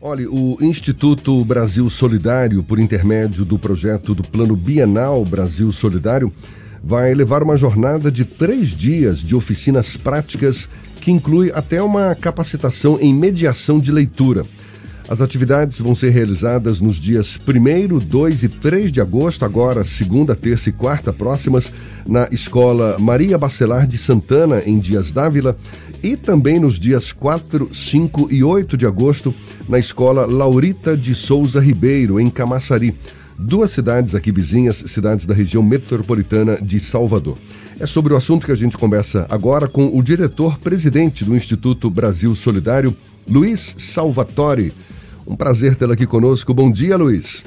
Olha, o Instituto Brasil Solidário, por intermédio do projeto do Plano Bienal Brasil Solidário, vai levar uma jornada de três dias de oficinas práticas que inclui até uma capacitação em mediação de leitura. As atividades vão ser realizadas nos dias 1, 2 e 3 de agosto, agora segunda, terça e quarta próximas, na Escola Maria Bacelar de Santana, em Dias Dávila, e também nos dias 4, 5 e 8 de agosto, na Escola Laurita de Souza Ribeiro, em Camaçari. Duas cidades aqui vizinhas, cidades da região metropolitana de Salvador. É sobre o assunto que a gente conversa agora com o diretor-presidente do Instituto Brasil Solidário, Luiz Salvatore. Um prazer tê-lo aqui conosco. Bom dia, Luiz.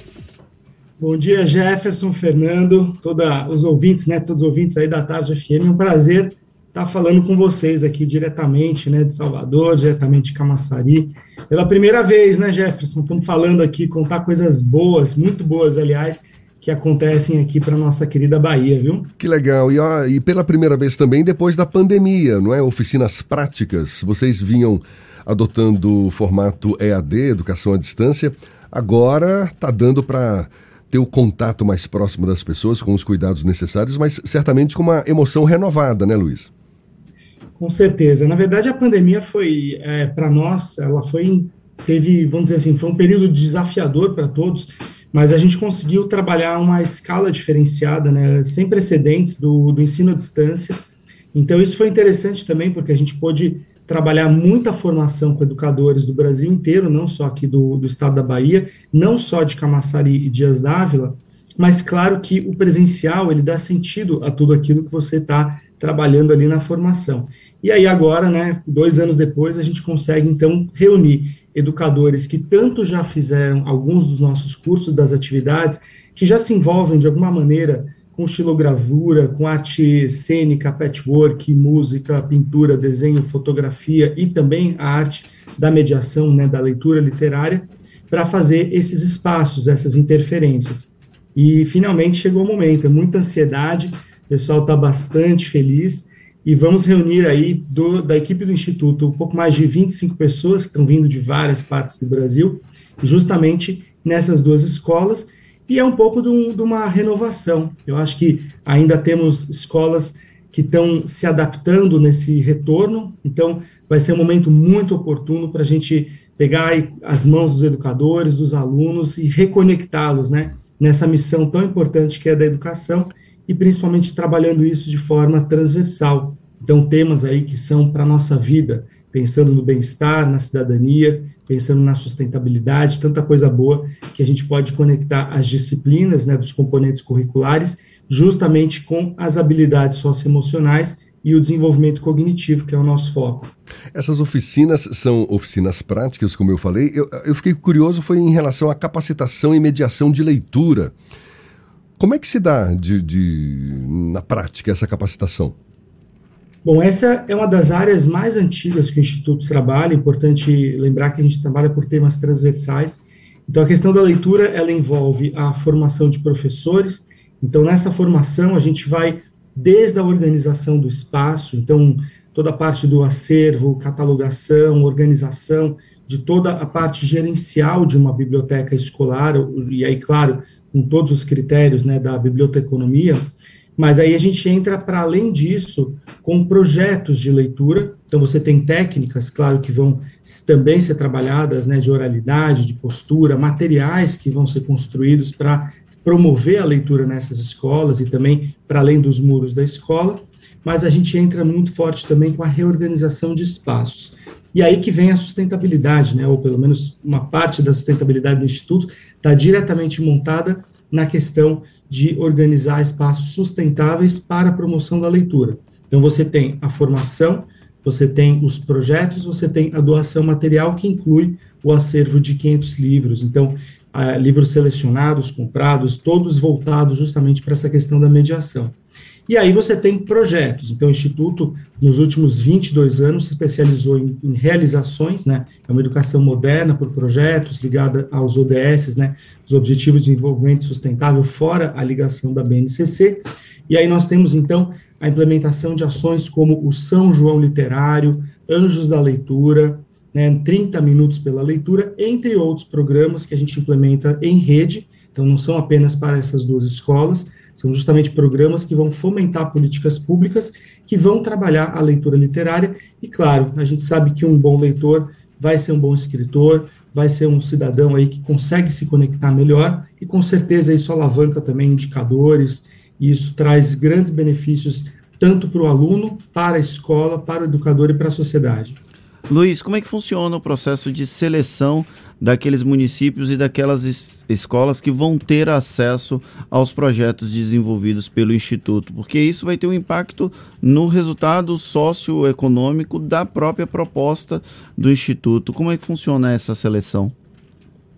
Bom dia, Jefferson, Fernando, todos os ouvintes, né? Todos os ouvintes aí da Tarde FM. Um prazer estar falando com vocês aqui diretamente, né, de Salvador, diretamente de Camaçari. Pela primeira vez, né, Jefferson? Estamos falando aqui, contar coisas boas, muito boas, aliás, que acontecem aqui para nossa querida Bahia, viu? Que legal. E, ó, e pela primeira vez também depois da pandemia, não é? Oficinas práticas. Vocês vinham adotando o formato EAD, educação à distância. Agora está dando para ter o contato mais próximo das pessoas, com os cuidados necessários, mas certamente com uma emoção renovada, né, Luiz? Com certeza. Na verdade, a pandemia foi, é, para nós, ela foi, teve, vamos dizer assim, foi um período desafiador para todos, mas a gente conseguiu trabalhar uma escala diferenciada, né, sem precedentes do, do ensino à distância. Então, isso foi interessante também, porque a gente pôde trabalhar muita formação com educadores do Brasil inteiro, não só aqui do, do estado da Bahia, não só de Camaçari e Dias Dávila, mas claro que o presencial ele dá sentido a tudo aquilo que você está trabalhando ali na formação. E aí agora, né, dois anos depois, a gente consegue então reunir educadores que tanto já fizeram alguns dos nossos cursos, das atividades, que já se envolvem de alguma maneira com estilogravura, com arte cênica, patchwork, música, pintura, desenho, fotografia e também a arte da mediação, né, da leitura literária, para fazer esses espaços, essas interferências. E finalmente chegou o momento, é muita ansiedade, pessoal está bastante feliz. E vamos reunir aí do, da equipe do Instituto um pouco mais de 25 pessoas que estão vindo de várias partes do Brasil, justamente nessas duas escolas, e é um pouco de, um, de uma renovação. Eu acho que ainda temos escolas que estão se adaptando nesse retorno, então vai ser um momento muito oportuno para a gente pegar as mãos dos educadores, dos alunos e reconectá-los, né, nessa missão tão importante que é da educação e principalmente trabalhando isso de forma transversal. Então, temas aí que são para a nossa vida, pensando no bem-estar, na cidadania, pensando na sustentabilidade, tanta coisa boa que a gente pode conectar as disciplinas né, dos componentes curriculares justamente com as habilidades socioemocionais e o desenvolvimento cognitivo, que é o nosso foco. Essas oficinas são oficinas práticas, como eu falei. Eu, eu fiquei curioso foi em relação à capacitação e mediação de leitura. Como é que se dá de, de, na prática essa capacitação? Bom, essa é uma das áreas mais antigas que o Instituto trabalha. É importante lembrar que a gente trabalha por temas transversais. Então, a questão da leitura, ela envolve a formação de professores. Então, nessa formação, a gente vai desde a organização do espaço, então, toda a parte do acervo, catalogação, organização, de toda a parte gerencial de uma biblioteca escolar, e aí, claro, com todos os critérios né, da biblioteconomia, mas aí a gente entra para além disso com projetos de leitura. Então você tem técnicas, claro, que vão também ser trabalhadas, né, de oralidade, de postura, materiais que vão ser construídos para promover a leitura nessas escolas e também para além dos muros da escola. Mas a gente entra muito forte também com a reorganização de espaços. E aí que vem a sustentabilidade, né, ou pelo menos uma parte da sustentabilidade do Instituto está diretamente montada na questão de organizar espaços sustentáveis para a promoção da leitura. Então, você tem a formação, você tem os projetos, você tem a doação material, que inclui o acervo de 500 livros. Então, uh, livros selecionados, comprados, todos voltados justamente para essa questão da mediação. E aí você tem projetos. Então, o Instituto, nos últimos 22 anos, se especializou em, em, realizações, né? É uma educação moderna por projetos ligada aos ODS, né? Os Objetivos de Desenvolvimento Sustentável, fora a ligação da BNCC. E aí nós temos, então, a implementação de ações como o São João Literário, Anjos da Leitura, né, 30 minutos pela leitura, entre outros programas que a gente implementa em rede, então não são apenas para essas duas escolas, são justamente programas que vão fomentar políticas públicas que vão trabalhar a leitura literária, e claro, a gente sabe que um bom leitor vai ser um bom escritor, vai ser um cidadão aí que consegue se conectar melhor, e com certeza isso alavanca também indicadores, e isso traz grandes benefícios tanto para o aluno, para a escola, para o educador e para a sociedade. Luiz, como é que funciona o processo de seleção daqueles municípios e daquelas es escolas que vão ter acesso aos projetos desenvolvidos pelo Instituto? Porque isso vai ter um impacto no resultado socioeconômico da própria proposta do Instituto. Como é que funciona essa seleção?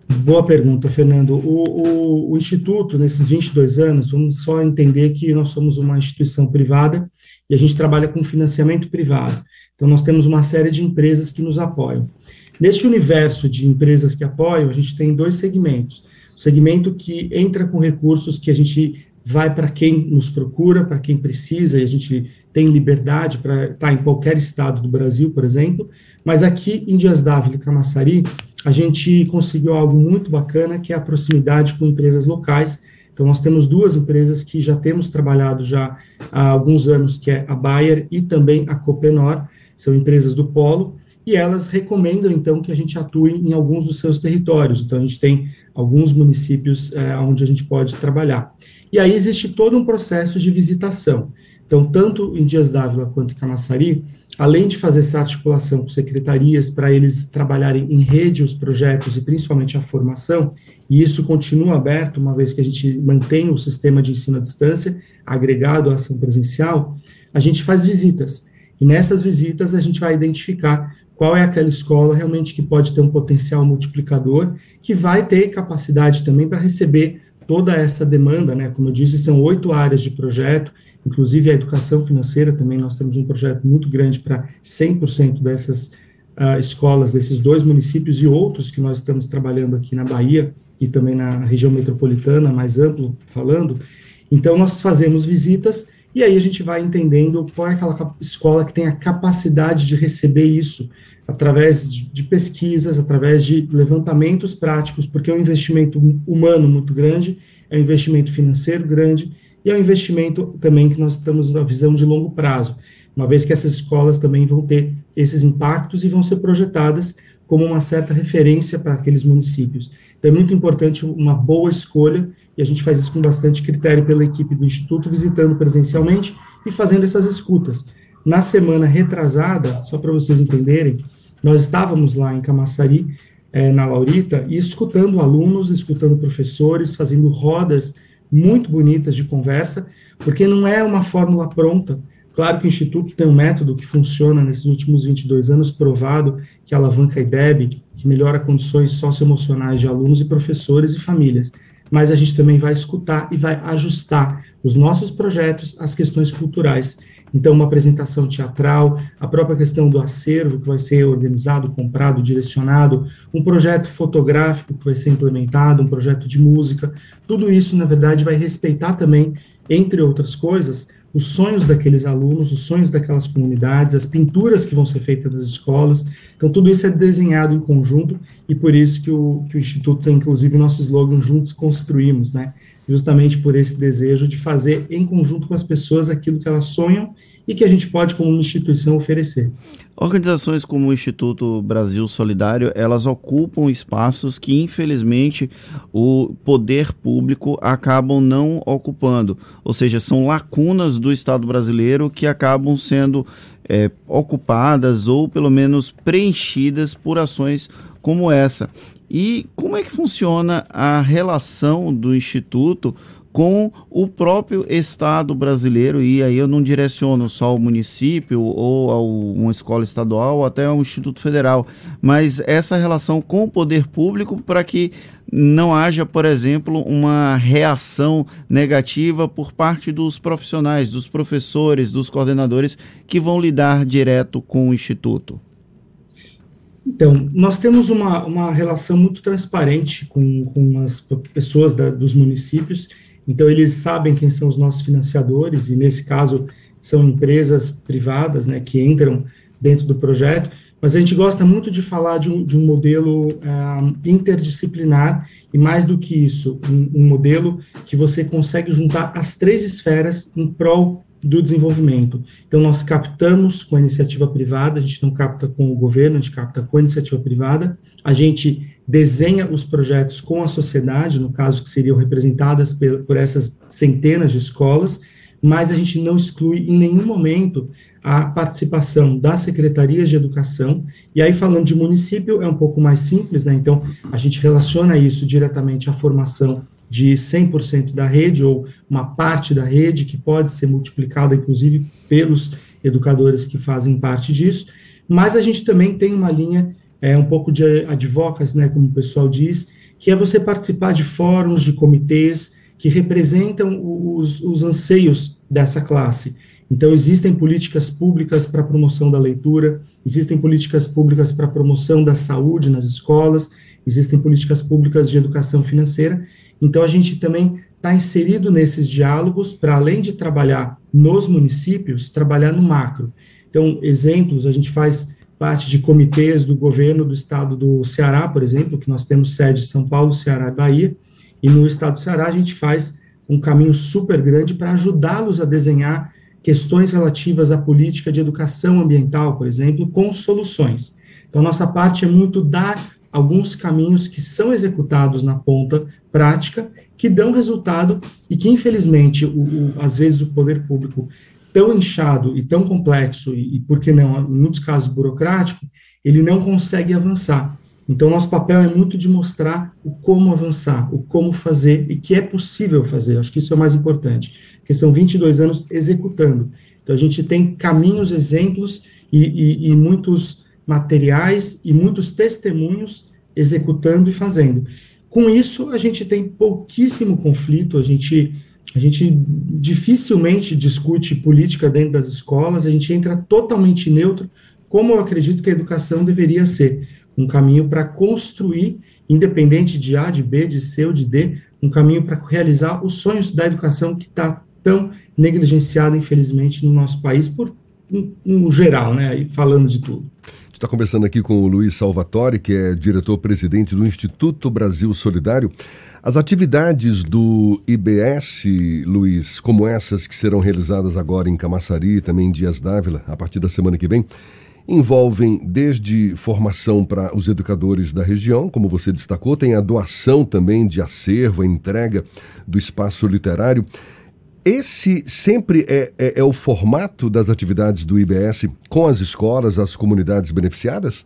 Boa pergunta, Fernando. O, o, o, Instituto, nesses 22 anos, vamos só entender que nós somos uma instituição privada e a gente trabalha com financiamento privado. Então, nós temos uma série de empresas que nos apoiam. Neste universo de empresas que apoiam, a gente tem dois segmentos. O segmento que entra com recursos que a gente vai para quem nos procura, para quem precisa, e a gente tem liberdade para estar em qualquer estado do Brasil, por exemplo. Mas aqui em Dias Dávila e Camaçari, a gente conseguiu algo muito bacana, que é a proximidade com empresas locais. Então, nós temos duas empresas que já temos trabalhado já há alguns anos, que é a Bayer e também a Copenor, são empresas do Polo, e elas recomendam, então, que a gente atue em alguns dos seus territórios. Então, a gente tem alguns municípios é, onde a gente pode trabalhar. E aí existe todo um processo de visitação. Então, tanto em Dias Dávila quanto em Camaçari, além de fazer essa articulação com secretarias para eles trabalharem em rede os projetos e principalmente a formação, e isso continua aberto, uma vez que a gente mantém o sistema de ensino à distância agregado à ação presencial, a gente faz visitas. E nessas visitas a gente vai identificar qual é aquela escola realmente que pode ter um potencial multiplicador, que vai ter capacidade também para receber toda essa demanda, né? Como eu disse, são oito áreas de projeto, inclusive a educação financeira também, nós temos um projeto muito grande para 100% dessas uh, escolas, desses dois municípios e outros que nós estamos trabalhando aqui na Bahia e também na região metropolitana, mais amplo falando. Então, nós fazemos visitas e aí a gente vai entendendo qual é aquela escola que tem a capacidade de receber isso através de pesquisas, através de levantamentos práticos, porque é um investimento humano muito grande, é um investimento financeiro grande, e é um investimento também que nós estamos na visão de longo prazo, uma vez que essas escolas também vão ter esses impactos e vão ser projetadas como uma certa referência para aqueles municípios. Então é muito importante uma boa escolha, e a gente faz isso com bastante critério pela equipe do Instituto, visitando presencialmente e fazendo essas escutas. Na semana retrasada, só para vocês entenderem, nós estávamos lá em Camaçari, é, na Laurita, e escutando alunos, escutando professores, fazendo rodas muito bonitas de conversa, porque não é uma fórmula pronta. Claro que o Instituto tem um método que funciona nesses últimos 22 anos, provado, que alavanca a IDEB, que melhora condições socioemocionais de alunos e professores e famílias. Mas a gente também vai escutar e vai ajustar os nossos projetos às questões culturais. Então, uma apresentação teatral, a própria questão do acervo que vai ser organizado, comprado, direcionado, um projeto fotográfico que vai ser implementado, um projeto de música, tudo isso, na verdade, vai respeitar também, entre outras coisas, os sonhos daqueles alunos, os sonhos daquelas comunidades, as pinturas que vão ser feitas nas escolas. Então, tudo isso é desenhado em conjunto e por isso que o, que o Instituto tem, inclusive, o nosso slogan Juntos Construímos, né? Justamente por esse desejo de fazer em conjunto com as pessoas aquilo que elas sonham e que a gente pode, como instituição, oferecer. Organizações como o Instituto Brasil Solidário, elas ocupam espaços que, infelizmente, o poder público acabam não ocupando. Ou seja, são lacunas do Estado brasileiro que acabam sendo é, ocupadas ou, pelo menos, preenchidas por ações como essa. E como é que funciona a relação do Instituto com o próprio Estado brasileiro, e aí eu não direciono só ao município ou a uma escola estadual ou até ao Instituto Federal, mas essa relação com o poder público para que não haja, por exemplo, uma reação negativa por parte dos profissionais, dos professores, dos coordenadores que vão lidar direto com o Instituto. Então, nós temos uma, uma relação muito transparente com, com as pessoas da, dos municípios. Então, eles sabem quem são os nossos financiadores, e nesse caso são empresas privadas né, que entram dentro do projeto, mas a gente gosta muito de falar de um, de um modelo uh, interdisciplinar e mais do que isso, um, um, modelo que você consegue juntar as três esferas em prol do desenvolvimento. Então, nós captamos com a iniciativa privada, a gente não capta com o governo, a gente capta com a iniciativa privada, a gente desenha os projetos com a sociedade, no caso que seriam representadas por, por essas centenas de escolas, mas a gente não exclui em nenhum momento a participação das secretarias de educação, e aí falando de município é um pouco mais simples, né? Então, a gente relaciona isso diretamente à formação de 100% da rede ou uma parte da rede que pode ser multiplicada inclusive pelos educadores que fazem parte disso, mas a gente também tem uma linha é um pouco de advocacy, né, como o pessoal diz, que é você participar de fóruns, de comitês que representam os, os anseios dessa classe. Então, existem políticas públicas para a promoção da leitura, existem políticas públicas para a promoção da saúde nas escolas, existem políticas públicas de educação financeira. Então, a gente também está inserido nesses diálogos para, além de trabalhar nos municípios, trabalhar no macro. Então, exemplos, a gente faz parte de comitês do governo do estado do Ceará, por exemplo, que nós temos sede em São Paulo, Ceará e Bahia, e no estado do Ceará a gente faz um caminho super grande para ajudá-los a desenhar questões relativas à política de educação ambiental, por exemplo, com soluções. Então, nossa parte é muito dar alguns caminhos que são executados na ponta prática, que dão resultado e que, infelizmente, o, o, às vezes o poder público tão inchado e tão complexo, e, e por que não, em muitos casos burocrático, ele não consegue avançar. Então, nosso papel é muito de mostrar o como avançar, o como fazer e que é possível fazer. Acho que isso é o mais importante, porque são 22 anos executando. Então, a gente tem caminhos, exemplos e, e, e muitos materiais e muitos testemunhos executando e fazendo. Com isso, a gente tem pouquíssimo conflito, a gente a gente dificilmente discute política dentro das escolas, a gente entra totalmente neutro, como eu acredito que a educação deveria ser. Um caminho para construir, independente de A, de B, de C ou de D, um caminho para realizar os sonhos da educação que está tão negligenciada, infelizmente, no nosso país, por no geral, né, falando de tudo está conversando aqui com o Luiz Salvatore, que é diretor-presidente do Instituto Brasil Solidário. As atividades do IBS, Luiz, como essas que serão realizadas agora em Camaçari, também em Dias Dávila, a partir da semana que vem, envolvem desde formação para os educadores da região, como você destacou, tem a doação também de acervo, a entrega do espaço literário. Esse sempre é, é, é, o formato das atividades do IBS com as escolas, as comunidades beneficiadas?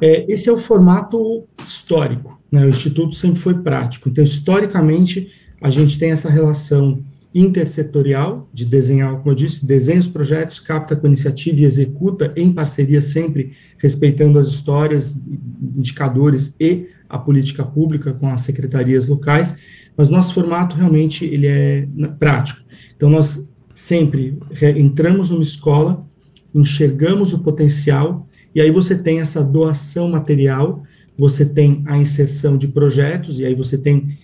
É, esse é o formato histórico. Né? O Instituto sempre foi prático. Então, historicamente, a gente tem essa relação intersetorial de desenhar, como eu disse, desenha os projetos, capta com iniciativa e executa em parceria sempre respeitando as histórias, indicadores e a política pública com as secretarias locais mas nosso formato realmente ele é prático. Então nós sempre entramos numa escola, enxergamos o potencial e aí você tem essa doação material, você tem a inserção de projetos e aí você tem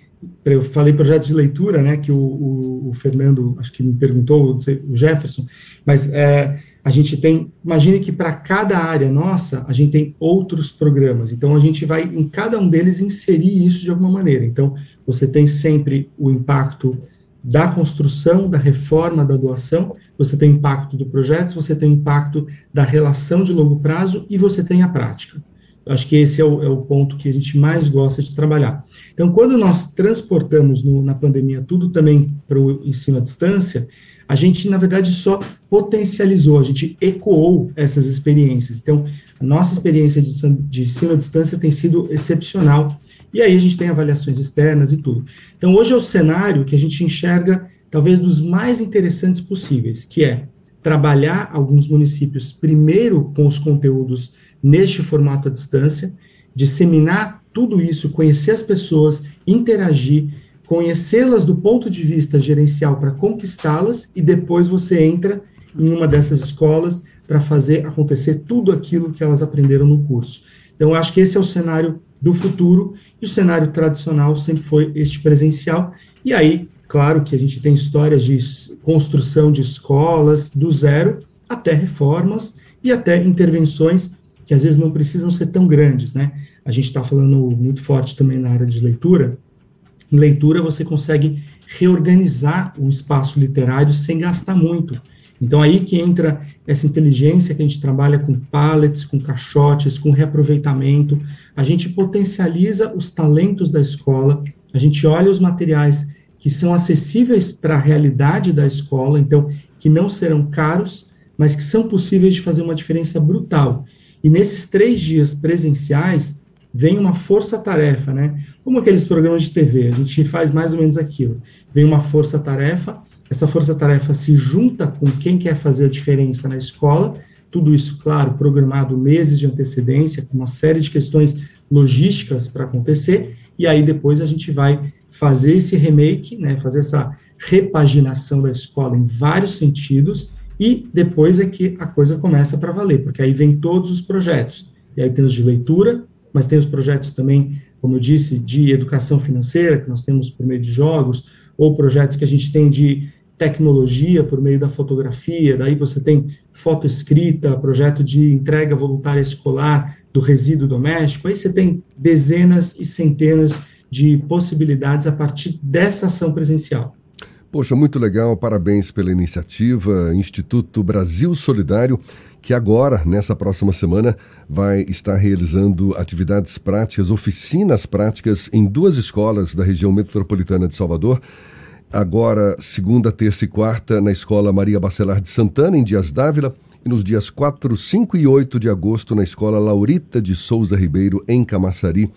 eu falei projetos de leitura, né, que o, o, o Fernando, acho que me perguntou, o Jefferson, mas é, a gente tem, imagine que para cada área nossa, a gente tem outros programas, então a gente vai em cada um deles inserir isso de alguma maneira. Então, você tem sempre o impacto da construção, da reforma, da doação, você tem impacto do projeto, você tem impacto da relação de longo prazo e você tem a prática. Acho que esse é o, é o ponto que a gente mais gosta de trabalhar. Então, quando nós transportamos no, na pandemia tudo também para o ensino à distância, a gente, na verdade, só potencializou, a gente ecoou essas experiências. Então, a nossa experiência de, de ensino à distância tem sido excepcional e aí a gente tem avaliações externas e tudo. Então, hoje é o cenário que a gente enxerga talvez dos mais interessantes possíveis, que é trabalhar alguns municípios primeiro com os conteúdos neste formato à distância, disseminar tudo isso, conhecer as pessoas, interagir, conhecê-las do ponto de vista gerencial para conquistá-las e depois você entra em uma dessas escolas para fazer acontecer tudo aquilo que elas aprenderam no curso. Então, eu acho que esse é o cenário do futuro, e o cenário tradicional sempre foi este presencial. E aí, claro que a gente tem histórias de construção de escolas do zero até reformas e até intervenções que às vezes não precisam ser tão grandes, né? A gente está falando muito forte também na área de leitura. Em leitura, você consegue reorganizar o espaço literário sem gastar muito. Então, aí que entra essa inteligência que a gente trabalha com pallets, com caixotes, com reaproveitamento. A gente potencializa os talentos da escola, a gente olha os materiais que são acessíveis para a realidade da escola, então, que não serão caros, mas que são possíveis de fazer uma diferença brutal. E nesses três dias presenciais, vem uma força-tarefa, né? Como aqueles programas de TV, a gente faz mais ou menos aquilo. Vem uma força-tarefa, essa força-tarefa se junta com quem quer fazer a diferença na escola, tudo isso, claro, programado meses de antecedência, com uma série de questões logísticas para acontecer, e aí depois a gente vai fazer esse remake, né, fazer essa repaginação da escola em vários sentidos, e depois é que a coisa começa para valer, porque aí vem todos os projetos. E aí tem os de leitura, mas tem os projetos também, como eu disse, de educação financeira, que nós temos por meio de jogos, ou projetos que a gente tem de tecnologia por meio da fotografia, daí você tem foto escrita, projeto de entrega voluntária escolar do resíduo doméstico, aí você tem dezenas e centenas de possibilidades a partir dessa ação presencial. Poxa, muito legal, parabéns pela iniciativa, Instituto Brasil Solidário, que agora, nessa próxima semana, vai estar realizando atividades práticas, oficinas práticas em duas escolas da região metropolitana de Salvador. Agora, segunda, terça e quarta, na Escola Maria Bacelar de Santana, em Dias Dávila, e nos dias 4, 5 e 8 de agosto, na Escola Laurita de Souza Ribeiro, em Camaçari.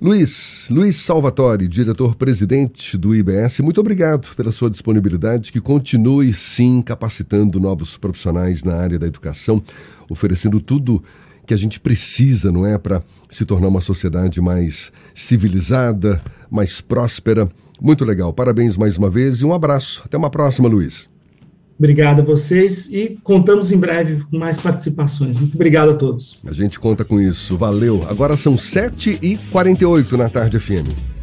Luiz, Luiz Salvatore, diretor-presidente do IBS, muito obrigado pela sua disponibilidade, que continue sim capacitando novos profissionais na área da educação, oferecendo tudo que a gente precisa, não é, para se tornar uma sociedade mais civilizada, mais próspera. Muito legal. Parabéns mais uma vez e um abraço. Até uma próxima, Luiz. Obrigado a vocês e contamos em breve com mais participações. Muito obrigado a todos. A gente conta com isso. Valeu. Agora são 7h48 na tarde FM.